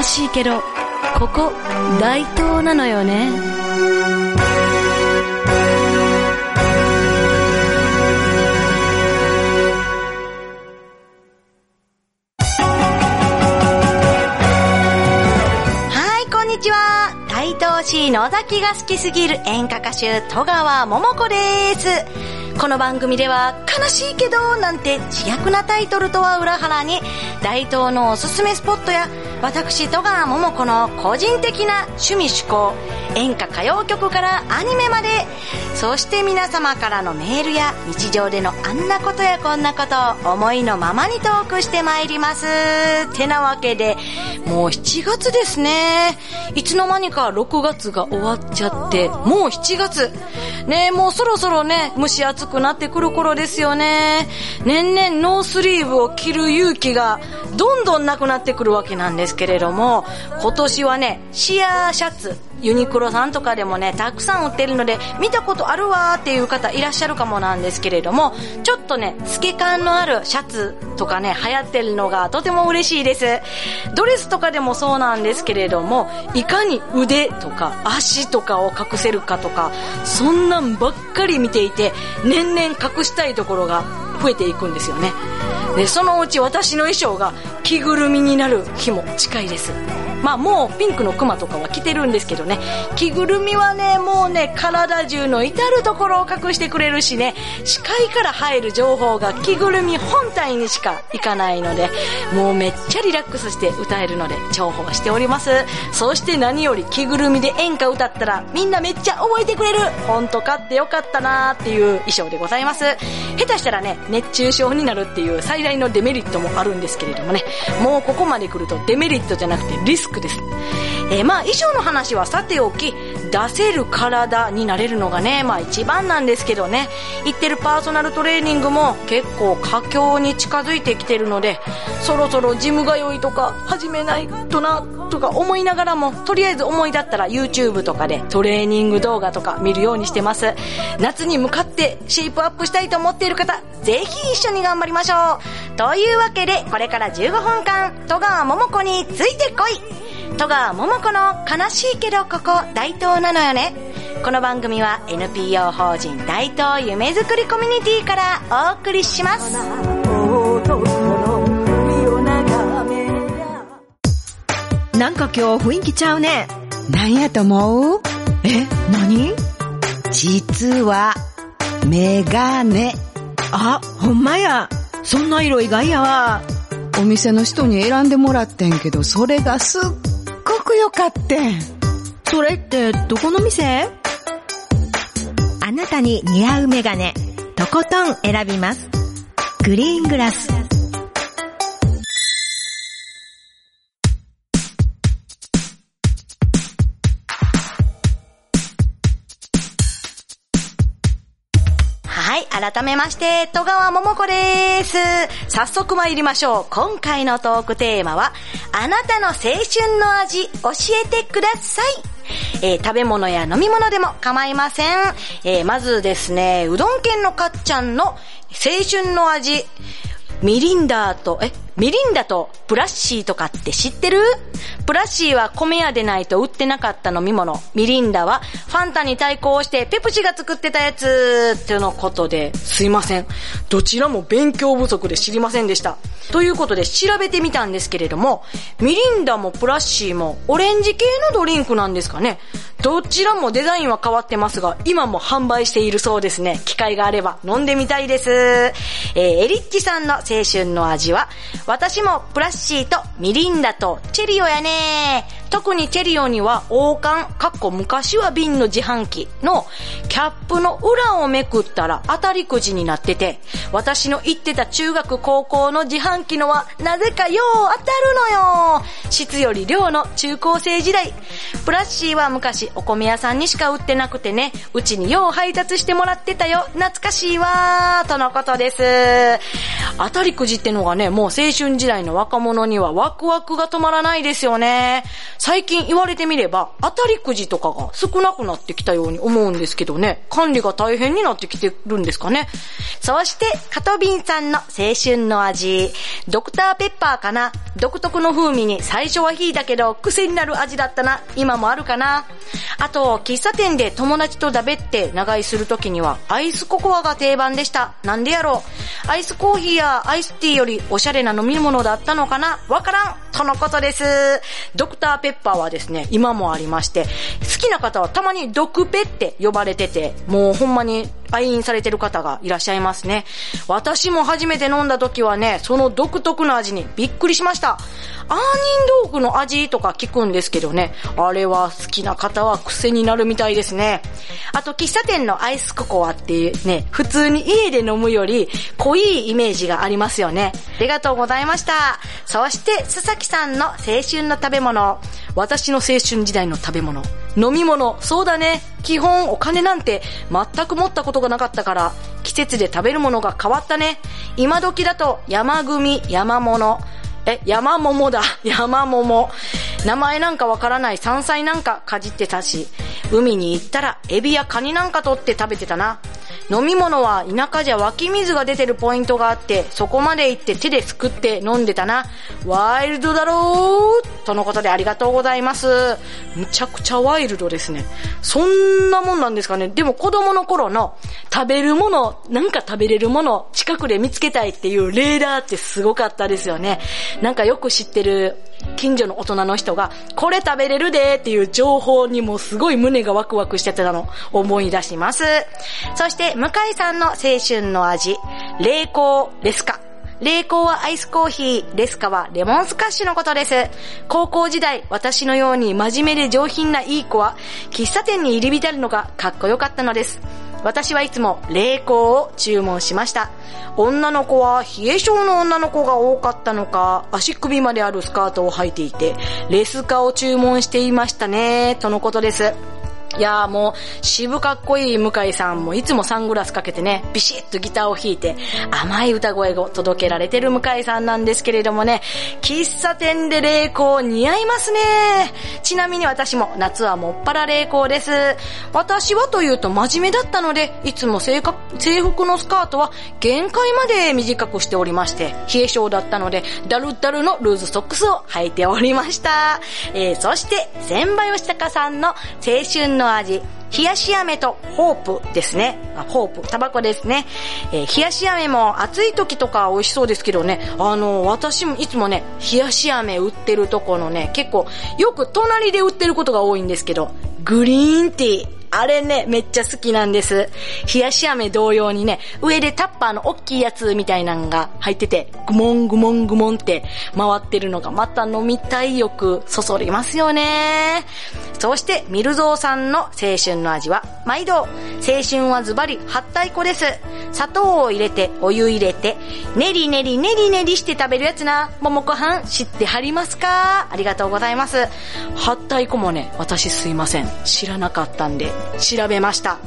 悲しいけど、ここ、大東なのよね。はい、こんにちは。大東市野崎が好きすぎる演歌歌手、戸川桃子です。この番組では、悲しいけど、なんて自虐なタイトルとは裏腹に、大東のおすすめスポットや、私、戸川桃子の個人的な趣味趣向、演歌歌謡曲からアニメまで、そして皆様からのメールや日常でのあんなことやこんなことを思いのままにトークしてまいります。てなわけで、もう7月ですね。いつの間にか6月が終わっちゃって、もう7月。ねもうそろそろね、蒸し暑くなってくる頃ですよね。年々ノースリーブを着る勇気がどんどんなくなってくるわけなんですけれども、今年はね、シアーシャツ、ユニクロさんとかでもね、たくさん売ってるので、見たことあるわーっていう方いらっしゃるかもなんですけれども、ちょっとね、透け感のあるシャツとかね、流行ってるのがとても嬉しいです。ドレスとかでもそうなんですけれども、いかに腕とか足とかを隠せるかとか、そんなんばっかり見ていて、年々隠したいところが増えていくんですよね。で、そのうち私の衣装が着ぐるみになる日も近いです。まあもうピンクのクマとかは着てるんですけどね、着ぐるみはね、もうね、体中の至るところを隠してくれるしね、視界から入る情報が着ぐるみ本体にしかいかないので、もうめっちゃリラックスして歌えるので重宝しております。そして何より着ぐるみで演歌歌ったらみんなめっちゃ覚えてくれる本当買ってよかったなーっていう衣装でございます。下手したらね、熱中症になるっていう最大のデメリットもあるんですけれどもね、もうここまで来るとデメリットじゃなくてリスクです。えーまあ衣装の話はさておき、出せる体になれるのがね、まあ一番なんですけどね、行ってるパーソナルトレーニングも結構佳境に近づいてきてるので、そろそろジム通いとか始めないとな、とか思いながらも、とりあえず思い立ったら YouTube とかでトレーニング動画とか見るようにしてます。夏に向かってシェイプアップしたいと思っている方、ぜひ一緒に頑張りましょう。というわけで、これから15分間、戸川桃子についてこい戸川桃子の悲しいけどここ大東なのよね。この番組は NPO 法人大東夢づくりコミュニティからお送りします。なんか今日雰囲気ちゃうね。なんやと思う？え、何？実は、メガネ。あ、ほんまや。そんな色意外やわ。お店の人に選んでもらってんけど、それがすっごく良かってん。それってどこの店？あなたに似合うメガネ、とことん選びます。グリーングラス。改めまして、戸川桃子です。早速参りましょう。今回のトークテーマは、あなたの青春の味、教えてください。えー食べ物や飲み物でも構いません。えーまずですね、うどん県のかっちゃんの青春の味、ミリンダーと、え、ミリンダとプラッシーとかって知ってる？プラッシーは米屋でないと売ってなかった飲み物。ミリンダはファンタに対抗してペプシが作ってたやつってのことで、すいません。どちらも勉強不足で知りませんでした。ということで調べてみたんですけれども、ミリンダもプラッシーもオレンジ系のドリンクなんですかね。どちらもデザインは変わってますが、今も販売しているそうですね。機会があれば飲んでみたいです。えーエリッチさんの青春の味は、私もプラッシーとミリンダとチェリオやね。特にチェリオには王冠、かっこ昔は瓶の自販機のキャップの裏をめくったら当たりくじになってて、私の行ってた中学高校の自販機のはなぜかよう当たるのよ。質より量の中高生時代。プラッシーは昔お米屋さんにしか売ってなくてね、うちによう配達してもらってたよ。懐かしいわー、とのことです。当たりくじってのがね、もう青春時代の若者にはワクワクが止まらないですよね。最近言われてみれば、当たりくじとかが少なくなってきたように思うんですけどね、管理が大変になってきてるんですかね。そして、カトビンさんの青春の味。ドクターペッパーかな独特の風味に最最初は火だけど癖になる味だったな。今もあるかな。あと、喫茶店で友達とだべって長居するときにはアイスココアが定番でした。なんでやろう。アイスコーヒーやアイスティーよりおしゃれな飲み物だったのかなわからんとのことです。ドクターペッパーはですね、今もありまして、好きな方はたまにドクペって呼ばれてて、もうほんまに愛飲されてる方がいらっしゃいますね。私も初めて飲んだ時はね、その独特な味にびっくりしました。アーニン豆腐の味とか聞くんですけどね、あれは好きな方は癖になるみたいですね。あと、喫茶店のアイスココアっていうね、普通に家で飲むより濃いイメージがありますよね。ありがとうございました。そして、佐々木さんの青春の食べ物。私の青春時代の食べ物。飲み物。そうだね。基本お金なんて全く持ったことがなかったから、季節で食べるものが変わったね。今時だと山組、山物。え、山桃だ。山桃。名前なんかわからない山菜なんかかじってたし、海に行ったらエビやカニなんか取って食べてたな。飲み物は田舎じゃ湧き水が出てるポイントがあって、そこまで行って手ですくって飲んでたな。ワイルドだろう？とのことでありがとうございます。むちゃくちゃワイルドですね。そんなもんなんですかね。でも子供の頃の食べるもの、なんか食べれるもの、近くで見つけたいっていうレーダーってすごかったですよね。なんかよく知ってる近所の大人の人が、これ食べれるでっていう情報にもすごい胸がワクワクしてたの思い出します。そして、向井さんの青春の味、冷凍レスカ。冷凍はアイスコーヒー、レスカはレモンスカッシュのことです。高校時代、私のように真面目で上品ないい子は、喫茶店に入り浸るのがかっこよかったのです。私はいつも冷凍を注文しました。女の子は冷え性の女の子が多かったのか、足首まであるスカートを履いていて、レスカを注文していましたね、とのことです。いやーもう、渋かっこいい向井さんもいつもサングラスかけてね、ビシッとギターを弾いて、甘い歌声を届けられてる向井さんなんですけれどもね、喫茶店で冷凍似合いますね。ちなみに私も夏はもっぱら冷凍です。私はというと真面目だったので、いつも制服制服のスカートは限界まで短くしておりまして、冷え性だったので、ダルダルのルーズソックスを履いておりました。えー、そして、千葉義孝さんの青春のの味、冷やし飴とホープですね。あホープ、タバコですね。えー冷やし飴も暑い時とか美味しそうですけどね、あの、私もいつもね、冷やし飴売ってるとこのね、結構、よく隣で売ってることが多いんですけど、グリーンティー。あれね、めっちゃ好きなんです。冷やし飴同様にね、上でタッパーの大きいやつみたいなのが入ってて、グモングモングモンって回ってるのがまた飲みたい欲そそりますよね。そして、ミルゾーさんの青春の味は、毎度、青春はズバリ、はったい粉です。砂糖を入れて、お湯入れて、ねりねりねりねりして食べるやつな。ももこはん、知ってはりますか？ありがとうございます。はったい粉もね、私すいません。知らなかったんで、調べました。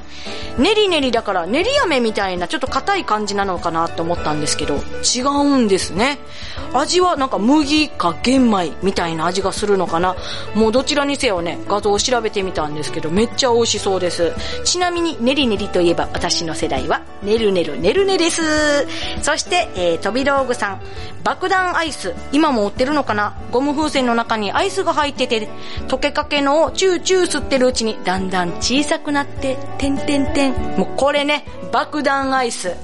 ねりねりだから、練り飴みたいなちょっと硬い感じなのかなと思ったんですけど、違うんですね。味はなんか麦か玄米みたいな味がするのかな。もうどちらにせよね、画像を調べてみたんですけど、めっちゃ美味しそうです。ちなみに、ねりねりといえば私の世代は、ねるねるねるねです。そして、えー、飛び道具さん、爆弾アイス、今も売ってるのかな？ゴム風船の中にアイスが入ってて、溶けかけのをチューチュー吸ってるうちに、だんだん小さくなって、てんてんてん。もうこれね、爆弾アイス。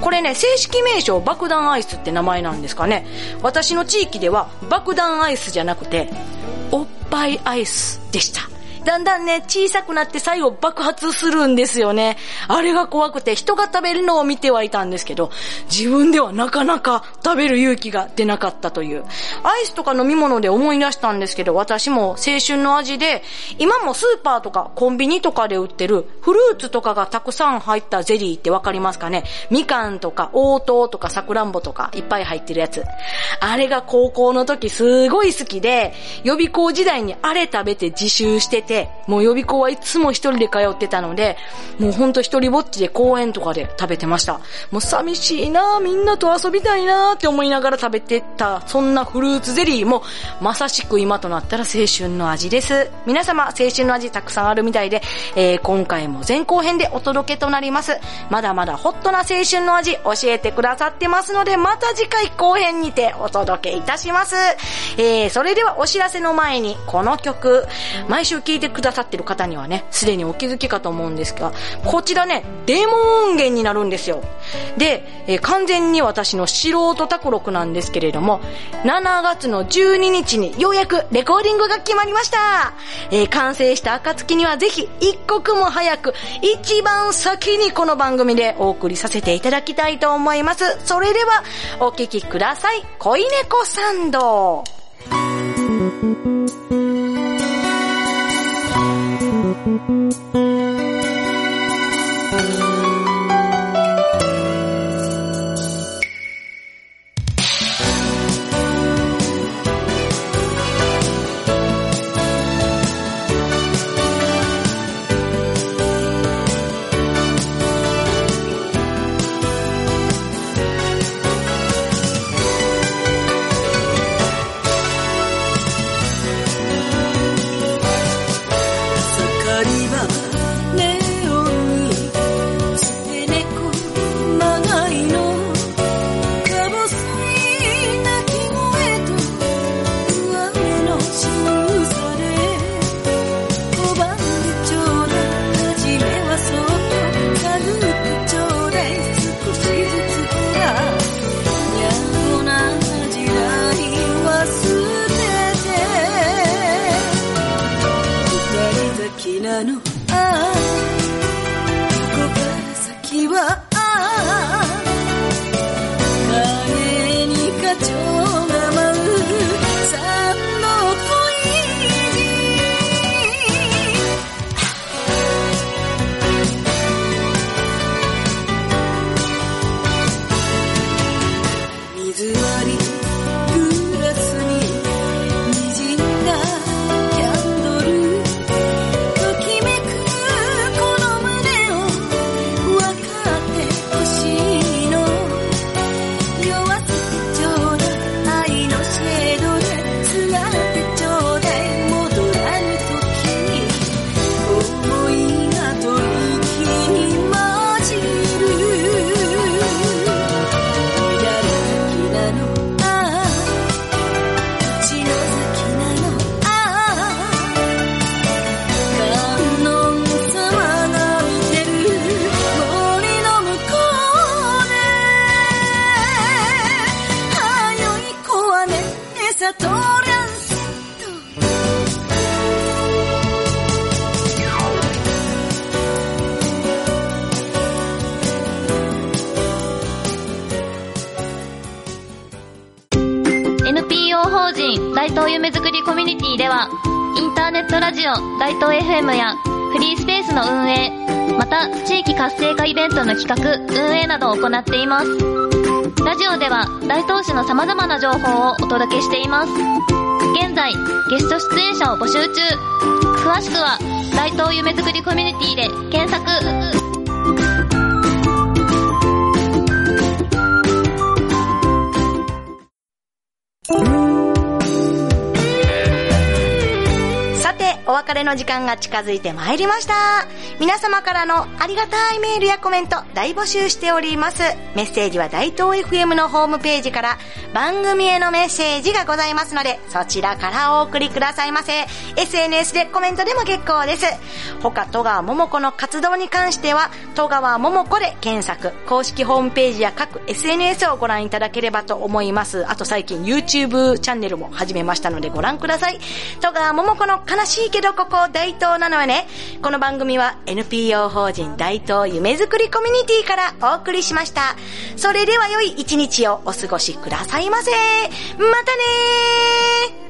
これね、正式名称爆弾アイスって名前なんですかね。私の地域では爆弾アイスじゃなくて、おっぱいアイスでした。だんだんね、小さくなって最後爆発するんですよね。あれが怖くて人が食べるのを見てはいたんですけど、自分ではなかなか食べる勇気が出なかったという。アイスとか飲み物で思い出したんですけど、私も青春の味で、今もスーパーとかコンビニとかで売ってるフルーツとかがたくさん入ったゼリーってわかりますかねみかんとか、黄桃とか、さくらんぼとか、いっぱい入ってるやつ。あれが高校の時すごい好きで、予備校時代にあれ食べて自習してて、もう予備校はいつも一人で通ってたので、もうほんと一人ぼっちで公園とかで食べてました。もう寂しいなみんなと遊びたいなって思いながら食べてた、そんなフルーツゼリーも、まさしく今となったら青春の味です。皆様、青春の味たくさんあるみたいで、えー今回も前後編でお届けとなります。まだまだホットな青春の味教えてくださってますので、また次回後編にてお届けいたします。えー、それではお知らせの前に、この曲、毎週聴いてくださってる方にはね、すでにお気づきかと思うんですが、こちらね、デモ音源になるんですよ。で、えー完全に私の素人卓録なんですけれども、7月の12日にようやくレコーディングが決まりました。えー完成した暁にはぜひ一刻も早く、一番先にこの番組でお送りさせていただきたいと思います。それでは、お聴きください。恋猫サンド。のああここから先は大東夢作りコミュニティでは、インターネットラジオ大東 FM やフリースペースの運営、また地域活性化イベントの企画、運営などを行っています。ラジオでは大東市の様々な情報をお届けしています。現在、ゲスト出演者を募集中。詳しくは、大東夢作りコミュニティで検索。別れの時間が近づいてまいりました。皆様からのありがたいメールやコメント大募集しております。メッセージは大東 FM のホームページから番組へのメッセージがございますので、そちらからお送りくださいませ。SNS でコメントでも結構です。他、戸川桃子の活動に関しては、戸川桃子で検索、公式ホームページや各 SNS をご覧いただければと思います。あと最近 YouTube チャンネルも始めましたのでご覧ください。戸川桃子の悲しいけどどここ大東なのはね。この番組は NPO 法人大東夢づくりコミュニティからお送りしました。それでは良い一日をお過ごしくださいませ。またねー